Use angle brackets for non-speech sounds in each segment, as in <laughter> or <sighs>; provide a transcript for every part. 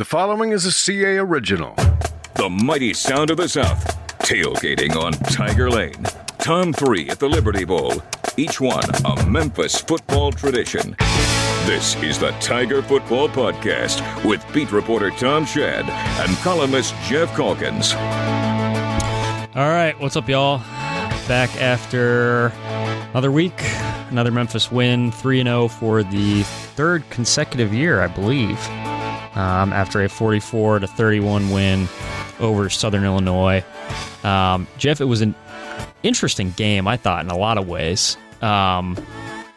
The following is a CA original. The mighty sound of the South. Tailgating on Tiger Lane. Tom 3 at the Liberty Bowl. Each one a Memphis football tradition. This is the Tiger Football Podcast with beat reporter Tom Shad and columnist Geoff Calkins. All right, what's up, y'all? Back after another week, another Memphis win, 3 0 for the third consecutive year, I believe, um, after a 44 to 31 win over Southern Illinois. Um, Geoff, it was an interesting game, I thought, in a lot of ways. Um,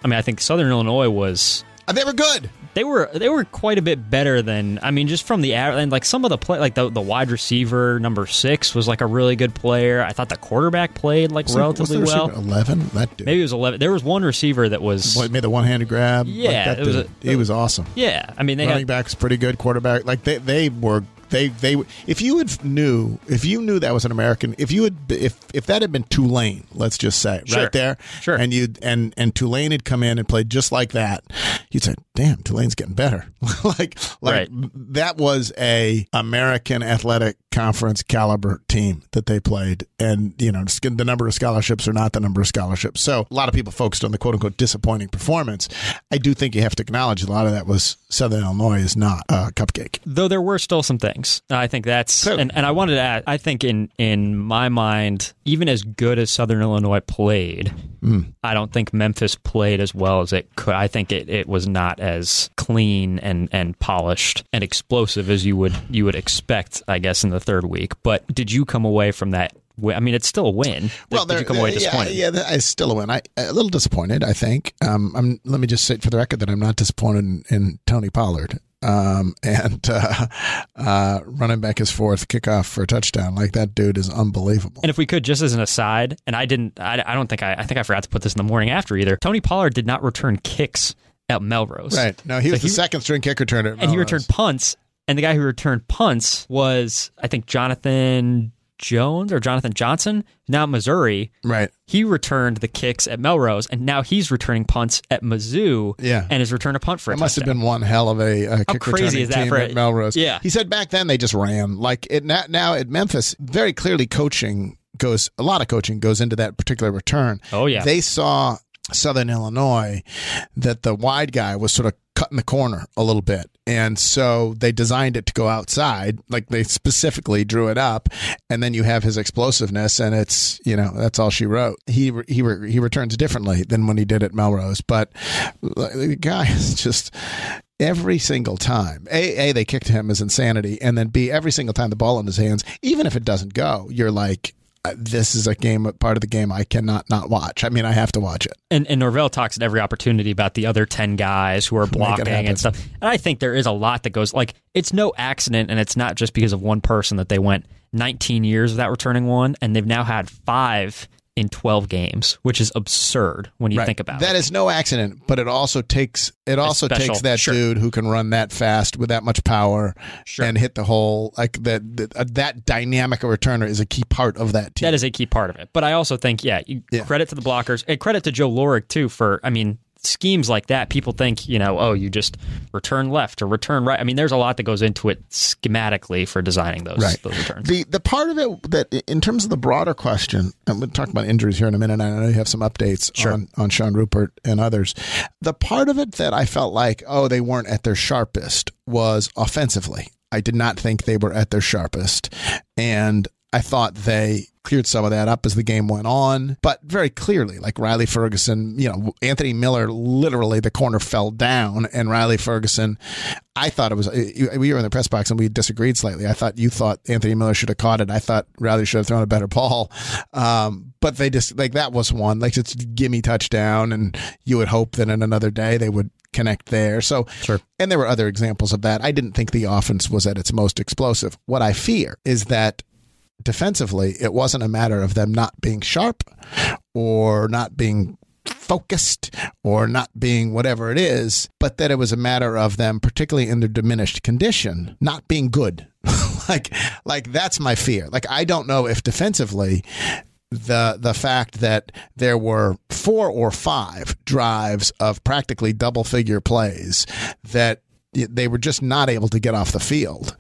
I mean, I think Southern Illinois was Uh, they were good. they were they were quite a bit better than I mean just from the and like some of the play like the the wide receiver number six was like a really good player. I thought the quarterback played like relatively Was well. Eleven. That dude. Maybe it was eleven. There was one receiver that was Boy, made the one-handed grab. Like, Yeah, that it was a- he was awesome. yeah. I mean they Running had back's pretty good. Quarterback, like they they were they they if you had knew if you knew that was an American if you had if if that had been Tulane let's just say Sure. right there Sure. and you and and Tulane had come in and played just like that you'd say damn Tulane's getting better <laughs> like like Right. that was a American Athletic Conference caliber team that they played and you know the number of scholarships are not the number of scholarships so a lot of people focused on the quote unquote disappointing performance I do think you have to acknowledge a lot of that was Southern Illinois is not a cupcake though there were still some things. I think that's So- and, and I wanted to add. I think in in my mind, even as good as Southern Illinois played, Mm. I don't think Memphis played as well as it could. I think it, it was not as clean and and polished and explosive as you would you would expect. I guess in the third week. But did you come away from that? I mean, it's still a win. Did, did you come away yeah, disappointed? Yeah, yeah, it's still a win. I a little disappointed. I think. Um, I'm. Let me just say for the record that I'm not disappointed in, in Tony Pollard. Um, <laughs> and uh, uh, running back his fourth kickoff for a touchdown. Like that dude is unbelievable. And if we could, just as an aside, and I didn't, I, I don't think I, I think I forgot to put this in the morning after either. Tony Pollard did not return kicks at Melrose. right. No, he was So the second string kick returner, and he returned punts. And the guy who returned punts was, I think, Jonathan Jones or Jonathan Johnson, now Missouri. Right. He returned the kicks at Melrose, and now he's returning punts at Mizzou. Yeah. and has returned a punt for That must have been one hell of a, uh kick crazy is that team for at Melrose. Yeah. he said back then they just ran like it. Now, now at Memphis, very clearly coaching goes a lot of coaching goes into that particular return. Oh, yeah. they saw Southern Illinois that the wide guy was sort of cutting the corner a little bit. And so they designed it to go outside, like they specifically drew it up, and then you have his explosiveness, and it's you know that's all she wrote. He he he returns differently than when he did at Melrose, but the guy is just every single time. A, a they kicked him is insanity, and then B every single time the ball in his hands, even if it doesn't go, you're like. This is a game, part of the game I cannot not watch. I mean, I have to watch it. And, and Norvell talks at every opportunity about the other 10 guys who are <laughs> blocking and stuff. And I think there is a lot that goes, like, it's no accident, and it's not just because of one person that they went 19 years without returning one, and they've now had five in 12 games, which is absurd when you think about That that is no accident, but it also takes it also takes that Sure. dude who can run that fast with that much power Sure. and hit the hole. Like that that, uh, that dynamic of returner is a key part of that team. That is a key part of it. But I also think, yeah, you, Yeah. credit to the blockers and credit to Joe Lorig, too, for, I mean, schemes like that. People think, you know, oh, you just return left or return right. I mean, there's a lot that goes into it schematically for designing those, right. those returns. The the part of it that in terms of the broader question, and we'll talk about injuries here in a minute. I know you have some updates on on Sean Rupert and others. The part of it that I felt like, oh, they weren't at their sharpest was offensively. I did not think they were at their sharpest, and I thought they cleared some of that up as the game went on, but very clearly, like Riley Ferguson, you know, Anthony Miller, literally the corner fell down, and Riley Ferguson, I thought it was, we were in the press box and we disagreed slightly. I thought you thought Anthony Miller should have caught it. I thought Riley should have thrown a better ball. Um, but they just, like, that was one, like, it's gimme touchdown, and you would hope that in another day they would connect there. So, Sure. and there were other examples of that. I didn't think the offense was at its most explosive. What I fear is that defensively, it wasn't a matter of them not being sharp or not being focused or not being whatever it is, but that it was a matter of them, particularly in their diminished condition, not being good. <laughs> like, like that's my fear. Like, I don't know if defensively the the fact that there were four or five drives of practically double figure plays that they were just not able to get off the field.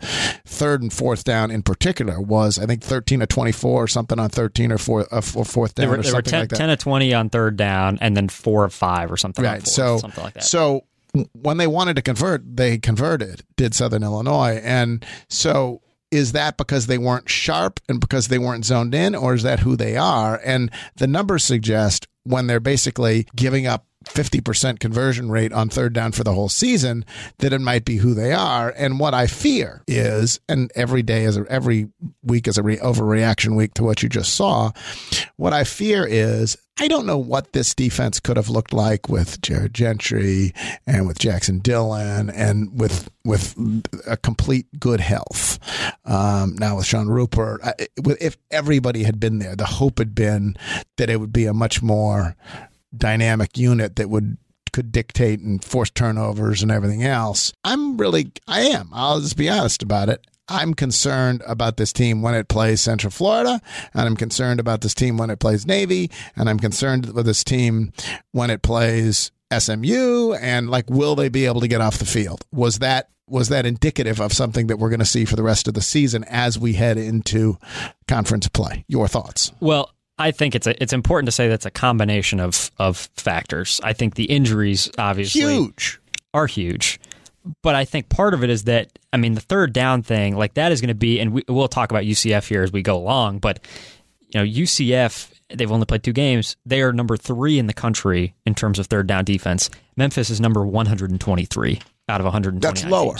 Third and fourth down in particular was, I think, 13 or 24 or something on 13 or, four, uh, fourth down they were, or something were 10, like that. 10 to 20 on third down and then 4 or 5 or something right. fourth, So, something like that. so when they wanted to convert, they converted, did Southern Illinois. And so is that because they weren't sharp and because they weren't zoned in, or is that who they are? And the numbers suggest when they're basically giving up 50% conversion rate on third down for the whole season that it might be who they are and what i fear is and every day is a, every week is a re- overreaction week to what you just saw what i fear is I don't know what this defense could have looked like with Jared Gentry and with Jackson Dillon and with with a complete good health. Um, now with Sean Rupert, if everybody had been there, the hope had been that it would be a much more dynamic unit that would could dictate and force turnovers and everything else. I'm really, I am. I'll just be honest about it. I'm concerned about this team when it plays Central Florida, and I'm concerned about this team when it plays Navy, and I'm concerned with this team when it plays SMU, and like, will they be able to get off the field? Was that was that indicative of something that we're going to see for the rest of the season as we head into conference play? Your thoughts? Well, I think it's a, it's important to say that's a combination of of factors. I think the injuries obviously Huge. are huge, but I think part of it is that I mean the third down thing like that is going to be, and we, we'll talk about UCF here as we go along. But you know UCF they've only played two games. They are number three in the country in terms of third down defense. Memphis is number 123 out of 129. That's lower.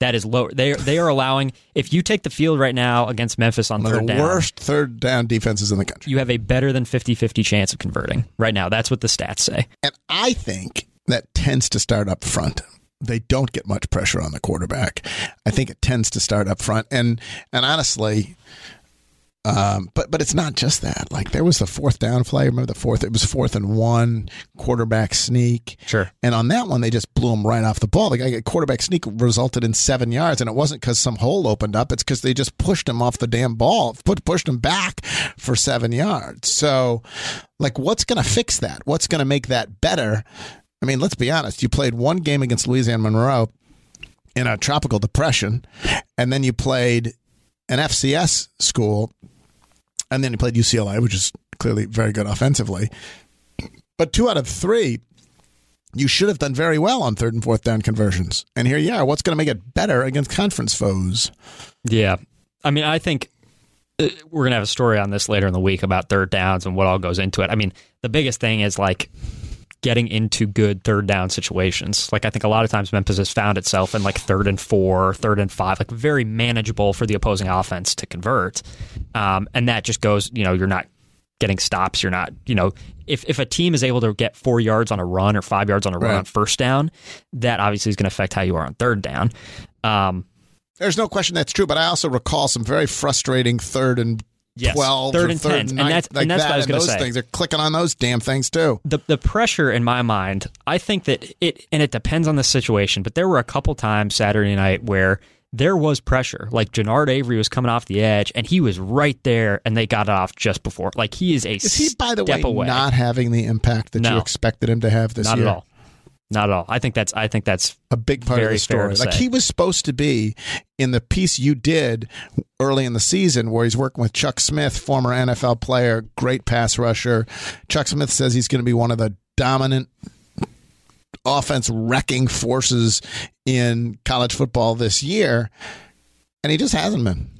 That is lower. They they are allowing if you take the field right now against Memphis on One third of the down. worst third down defenses in the country. you have a better than 50-50 chance of converting right now. That's what the stats say. And I think that tends to start up front. They don't get much pressure on the quarterback. I think it tends to start up front. And and honestly, um, but but it's not just that. Like there was the fourth down play. Remember the fourth? It was fourth and one quarterback sneak. Sure. And on that one, they just blew him right off the ball. The guy quarterback sneak resulted in seven yards, and it wasn't because some hole opened up. It's because they just pushed him off the damn ball, put pushed him back for seven yards. So, like, what's going to fix that? What's going to make that better? I mean, let's be honest. You played one game against Louisiana Monroe in a tropical depression, and then you played an FCS school, and then he played UCLA, which is clearly very good offensively. But two out of three, you should have done very well on third and fourth down conversions. And here you are. What's going to make it better against conference foes? Yeah. I mean, I think uh, we're going to have a story on this later in the week about third downs and what all goes into it. I mean, the biggest thing is like getting into good third down situations. Like I think a lot of times Memphis has found itself in like third and four, third and five, like very manageable for the opposing offense to convert. Um, and that just goes, you know, you're not getting stops. You're not, you know, if, if a team is able to get four yards on a run or five yards on a run Right. on first down, that obviously is going to affect how you are on third down. Um, There's no question that's true, but I also recall some very frustrating third and Yes, 12 third and third 10s, and that's- like and that's that, what I was gonna those say. things. They're clicking on those damn things too. the the pressure in my mind, I think that it and it depends on the situation, but there were a couple times Saturday night where there was pressure. Like Jannard Avery was coming off the edge and he was right there and they got it off just before. Like he is a Is he, by the way, away. not having the impact that you No. expected him to have this Not year? at all. Not at all. I think that's I think that's a big part of the story. Like say. he was supposed to be in the piece you did early in the season where he's working with Chuck Smith, former NFL player, great pass rusher. Chuck Smith says he's going to be one of the dominant offense wrecking forces in college football this year. And he just hasn't been.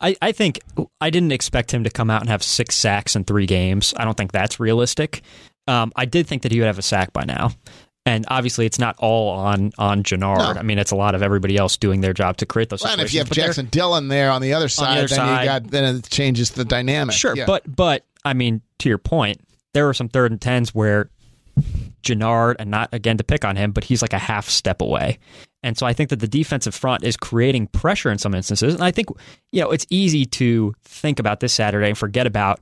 I, I think I didn't expect him to come out and have six sacks in three games. I don't think that's realistic. Um, I did think that he would have a sack by now. And obviously, it's not all on on Jannard. No. I mean, it's a lot of everybody else doing their job to create those Well, and if you have Jackson Dillon there on the other side, other then side- you got then it changes the dynamic. Sure, Yeah. but but I mean, to your point, there were some third and tens where Jannard, and not again to pick on him, but he's like a half step away. And so I think that the defensive front is creating pressure in some instances. And I think, you know, it's easy to think about this Saturday and forget about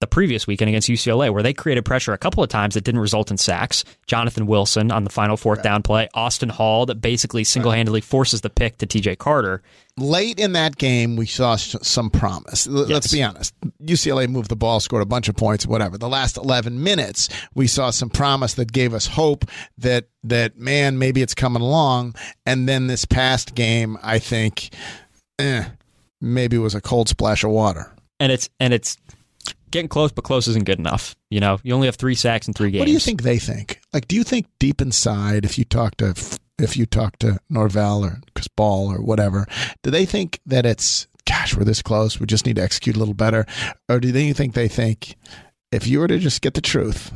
the previous weekend against UCLA, where they created pressure a couple of times that didn't result in sacks. Jonathan Wilson on the final fourth down play, Austin Hall that basically single handedly forces the pick to TJ Carter. Late in that game, we saw some promise. L- Let's be honest. UCLA moved the ball, scored a bunch of points, whatever. The last 11 minutes, we saw some promise that gave us hope that, that man, maybe it's coming along. And then this past game, I think, eh, maybe it was a cold splash of water. And it's and it's getting close, but close isn't good enough. You know, you only have three sacks in three games. What do you think they think? Like, do you think deep inside, if you talk to if you talk to Norvell or Chris Ball or whatever, do they think that it's gosh, we're this close, we just need to execute a little better, or do they think they think if you were to just get the truth,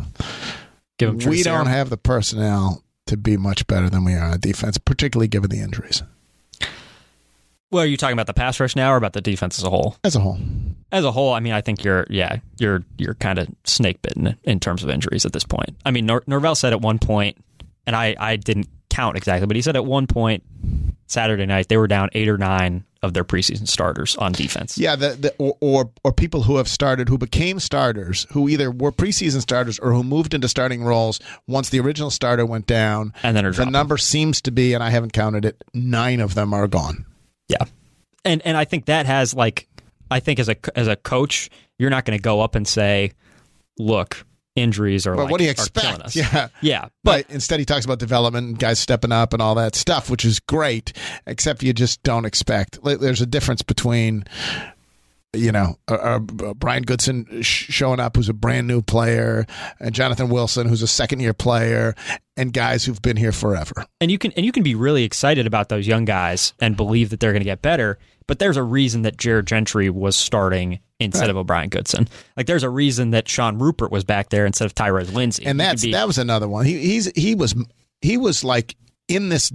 Give 'em we don't have the personnel to be much better than we are on defense, particularly given the injuries Well, are you talking about the pass rush now or about the defense as a whole? as a whole. As a whole, I mean, I think you're, yeah, you're you're kind of snake bitten in terms of injuries at this point. I mean, Nor- Norvell said at one point, and I I didn't count exactly, but he said at one point Saturday night they were down eight or nine of their preseason starters on defense. Yeah, the, the or, or or people who have started, who became starters, who either were preseason starters or who moved into starting roles once the original starter went down. And then are the dropping. number seems to be, and I haven't counted it, nine of them are gone. Yeah, and and I think that has like, I think as a as a coach, you're not going to go up and say, "Look, injuries are But like, what do you expect? us." Yeah. yeah, but But instead, he talks about development, and guys stepping up, and all that stuff, which is great. Except you just don't expect. There's a difference between, you know, uh, uh, Brian Goodson sh- showing up, who's a brand new player, and Jonathan Wilson, who's a second year player, and guys who've been here forever. and you can and you can be really excited about those young guys and believe that they're going to get better. But there's a reason that Jared Gentry was starting instead of O'Brien Goodson. Like there's a reason that Sean Rupert was back there instead of Tyrese Lindsey. and that's be- that was another one. He he's he was he was like in this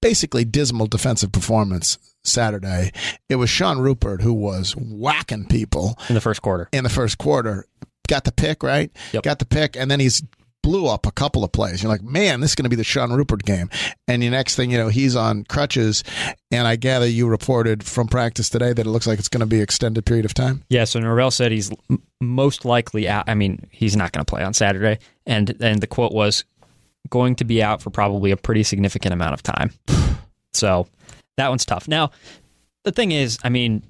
basically dismal defensive performance Saturday. It was Sean Rupert who was whacking people in the first quarter. in the first quarter. Got the pick right. Yep. Got the pick, and then he's blew up a couple of plays. You're like, man, this is going to be the Sean Rupert game. And the next thing you know, he's on crutches. And I gather you reported from practice today that it looks like it's going to be extended period of time. Yeah, so Norvell said he's most likely out. I mean, he's not going to play on Saturday, and and the quote was going to be out for probably a pretty significant amount of time. <sighs> So that one's tough. Now, the thing is, I mean,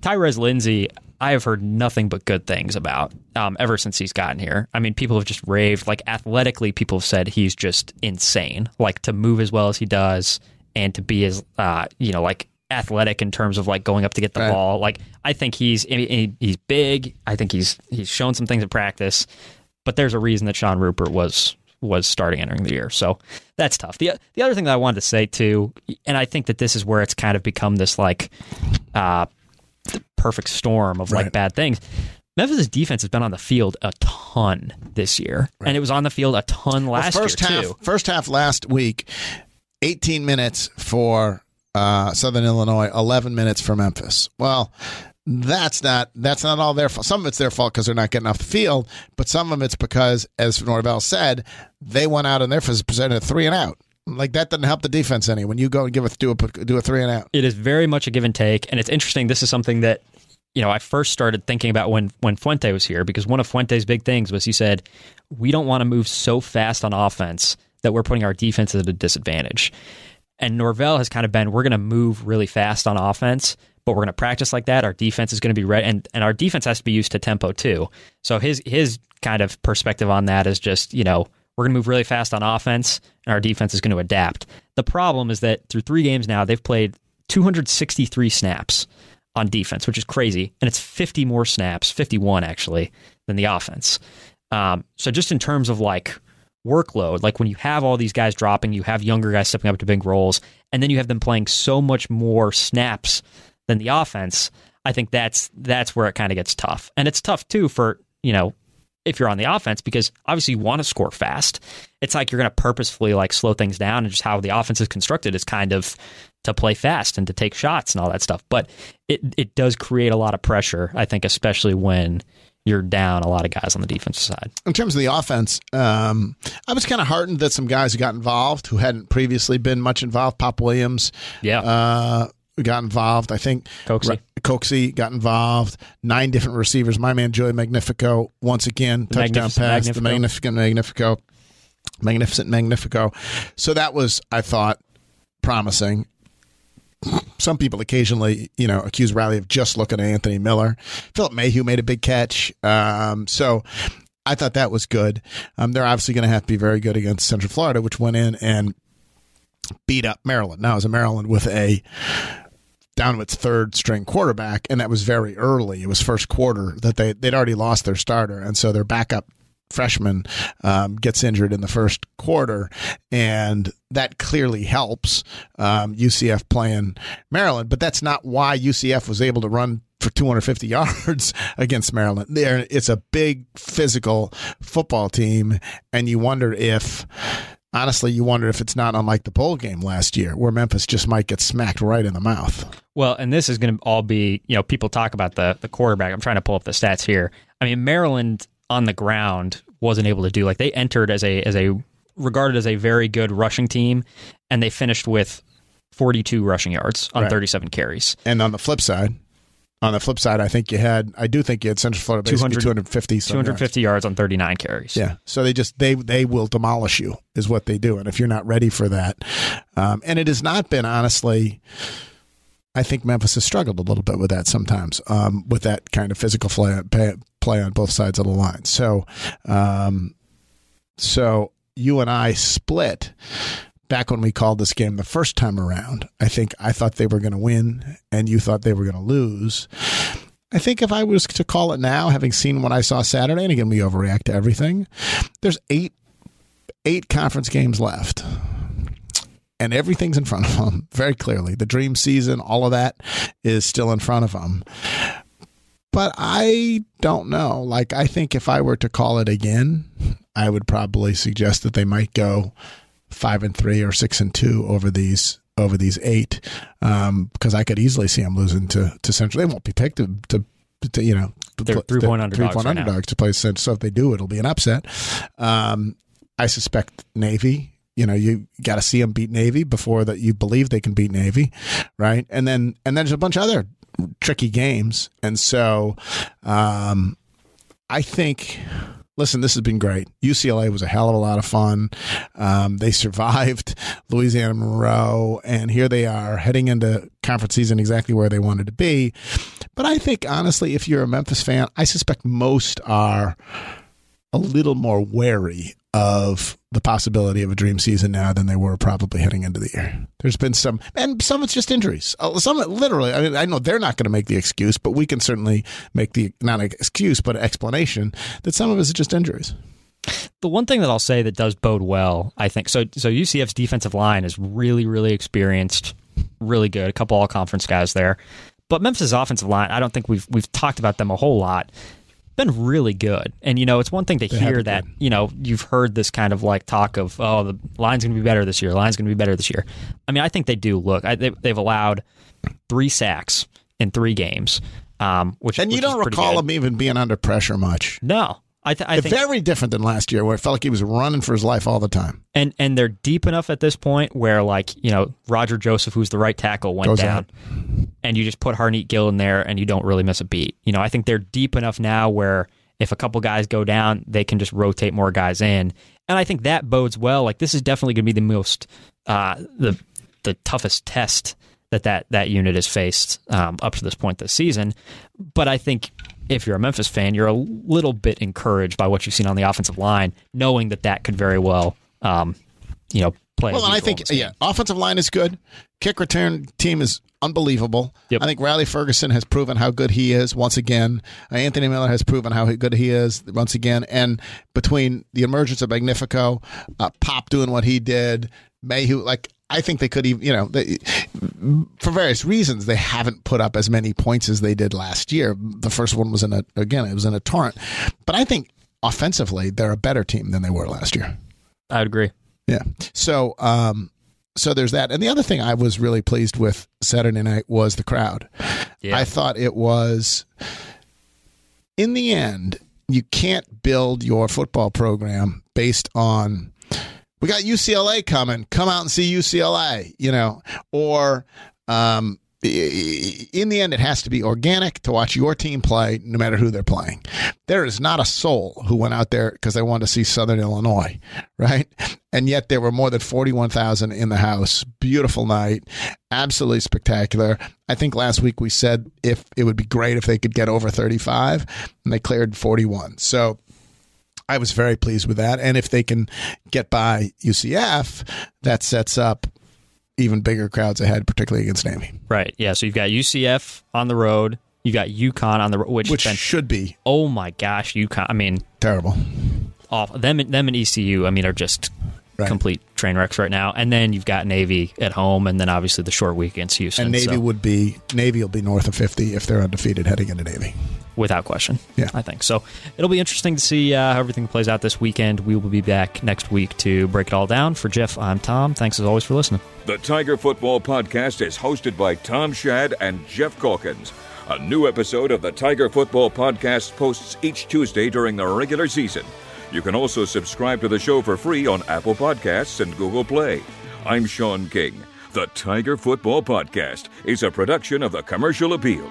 Tyrese Lindsey, I have heard nothing but good things about um, ever since he's gotten here. I mean, people have just raved. Like athletically, people have said he's just insane. Like to move as well as he does, and to be as uh, you know, like athletic in terms of like going up to get the Right. ball. Like I think he's he's big. I think he's he's shown some things in practice. But there's a reason that Sean Rupert was was starting entering the year. So that's tough. The the other thing that I wanted to say too, and I think that this is where it's kind of become this like uh, perfect storm of like Right. bad things. Memphis' defense has been on the field a ton this year, and it was on the field a ton last first year half, too. First half last week, 18 minutes for uh, Southern Illinois, 11 minutes for Memphis. Well, that's not that's not all their fault. Some of it's their fault because they're not getting off the field, but some of it's because, as Norvell said, they went out and their presented a three and out. Like that doesn't help the defense any when you go and give a do a do a three and out. it is very much a give and take, and it's interesting. This is something that you know I first started thinking about when when Fuente was here because one of Fuente's big things was he said we don't want to move so fast on offense that we're putting our defense at a disadvantage. And Norvell has kind of been we're going to move really fast on offense, but we're going to practice like that. Our defense is going to be ready, and and our defense has to be used to tempo too. So his his kind of perspective on that is just you know we're going to move really fast on offense, and our defense is going to adapt. The problem is that through three games now, they've played 263 snaps on defense, which is crazy, and it's 50 more snaps, 51 actually, than the offense. Um, so just in terms of like workload, like when you have all these guys dropping, you have younger guys stepping up to big roles, and then you have them playing so much more snaps than the offense. I think that's that's where it kind of gets tough, and it's tough too for you know if you're on the offense because obviously you want to score fast. It's like you're going to purposefully like slow things down, and just how the offense is constructed is kind of to play fast and to take shots and all that stuff. But it it does create a lot of pressure, I think, especially when you're down a lot of guys on the defensive side. in terms of the offense, um, I was kind of heartened that some guys who got involved who hadn't previously been much involved. Pop Williams, Yeah. uh, got involved. I think Coxie. Coxie got involved. Nine different receivers. My man Joey Magnifico once again The touchdown pass. The magnificent Magnifico, magnificent Magnifico. So that was I thought promising. Some people occasionally, you know, accuse Riley of just looking at Anthony Miller. Philip Mayhew made a big catch. Um, so I thought that was good. Um, they're obviously going to have to be very good against Central Florida, which went in and beat up Maryland. Now, it was a Maryland with a down to its third string quarterback, and that was very early. It was first quarter that they they'd already lost their starter, and so their backup freshman um, gets injured in the first quarter, and that clearly helps um, UCF playing Maryland. But that's not why UCF was able to run for 250 <laughs> yards against Maryland. There, it's a big physical football team, and you wonder if. Honestly, you wonder if it's not unlike the bowl game last year, where Memphis just might get smacked right in the mouth. Well, and this is going to all be, you know, people talk about the the quarterback. I'm trying to pull up the stats here. I mean, Maryland on the ground wasn't able to do like they entered as a as a regarded as a very good rushing team, and they finished with 42 rushing yards on Right. 37 carries. And on the flip side, on the flip side, I think you had, I do think you had Central Florida basically 200 250. some yards. yards on 39 carries. Yeah. So they just they they will demolish you is what they do, and if you're not ready for that, um, and it has not been honestly. I think Memphis has struggled a little bit with that sometimes, um, with that kind of physical play, play, play on both sides of the line. So, um, so you and I split back when we called this game the first time around. I think I thought they were going to win, and you thought they were going to lose. I think if I was to call it now, having seen what I saw Saturday, and again we overreact to everything, there's eight eight conference games left. And everything's in front of them <laughs> very clearly. The dream season, all of that is still in front of them. But I don't know. Like, I think if I were to call it again, I would probably suggest that they might go five and three or six and two over these over these eight, um, because I could easily see them losing to to Central. They won't be picked to, to, to you know They're three-point to- underdogs three-point right now. underdogs to play Central. So if they do, it'll be an upset. Um, I suspect Navy. You know, you got to see them beat Navy before that you believe they can beat Navy, right? And then and then there's a bunch of other tricky games, and so um, I think. Listen, this has been great. UCLA was a hell of a lot of fun. Um, they <laughs> survived Louisiana Monroe, and here they are heading into conference season exactly where they wanted to be. But I think, honestly, if you're a Memphis fan, I suspect most are a little more wary of the possibility of a dream season now than they were probably heading into the year. There's been some, and some it's just injuries. Uh, Some literally, I mean, I know they're not going to make the excuse, but we can certainly make the not an excuse, but an explanation that some of it is just injuries. The one thing that I'll say that does bode well, I think, so so UCF's defensive line is really, really experienced, really good. A couple all conference guys there. But Memphis' offensive line, I don't think we've we've talked about them a whole lot. Been really good. And you know, it's one thing to have hear that, you know, you've heard this kind of like talk of, oh, the line's gonna be better this year, line's gonna be better this year. I mean, I think they do look. I, they, they've allowed three sacks in three games. Um, which And you which don't recall him even being under pressure much. No. I, th- I think Very different than last year, where it felt like he was running for his life all the time. and and they're deep enough at this point where like you know Roger Joseph, who's the right tackle, went Goes down, out. and you just put Harneet Gill in there, and you don't really miss a beat. You know, I think they're deep enough now where if a couple guys go down, they can just rotate more guys in, and I think that bodes well. Like this is definitely going to be the most uh, the the toughest test that that that unit has faced um, up to this point this season. But I think if you're a Memphis fan, you're a little bit encouraged by what you've seen on the offensive line, knowing that that could very well, um, you know, play. Well, and I think yeah, offensive line is good. Kick return team is unbelievable. Yep. I think Riley Ferguson has proven how good he is once again. Uh, Anthony Miller has proven how good he is once again. And between the emergence of Magnifico, uh, Pop doing what he did, Mayhew, like I think they could even, you know, they, for various reasons, they haven't put up as many points as they did last year. The first one was in a again, it was in a torrent. But I think offensively, they're a better team than they were last year. I would agree. Yeah. So, um, so there's that. And the other thing I was really pleased with Saturday night was the crowd. Yeah. I thought it was, in the end, you can't build your football program based on, we got UCLA coming, come out and see UCLA, you know, or, um, in the end, it has to be organic to watch your team play, no matter who they're playing. There is not a soul who went out there because they wanted to see Southern Illinois, right? And yet there were more than 41,000 in the house. Beautiful night. Absolutely spectacular. I think last week we said if it would be great if they could get over 35, and they cleared 41. So I was very pleased with that. And if they can get by UCF, that sets up even bigger crowds ahead, particularly against Navy. Right. Yeah. So you've got UCF on the road. You got UConn on the road, which, which been, should be. Oh my gosh, UConn! I mean, terrible. Off them, them and ECU. I mean, are just right. complete train wrecks right now. And then you've got Navy at home, and then obviously the short week against Houston. And Navy so. would be Navy will be north of fifty if they're undefeated heading into Navy without question. Yeah, I think so. It'll be interesting to see uh, how everything plays out this weekend. We will be back next week to break it all down. For Geoff, I'm Tom. Thanks as always for listening. The Tiger Football Podcast is hosted by Tom Shad and Geoff Calkins. A new episode of the Tiger Football Podcast posts each Tuesday during the regular season. You can also subscribe to the show for free on Apple Podcasts and Google Play. I'm Sean King. The Tiger Football Podcast is a production of the Commercial Appeal.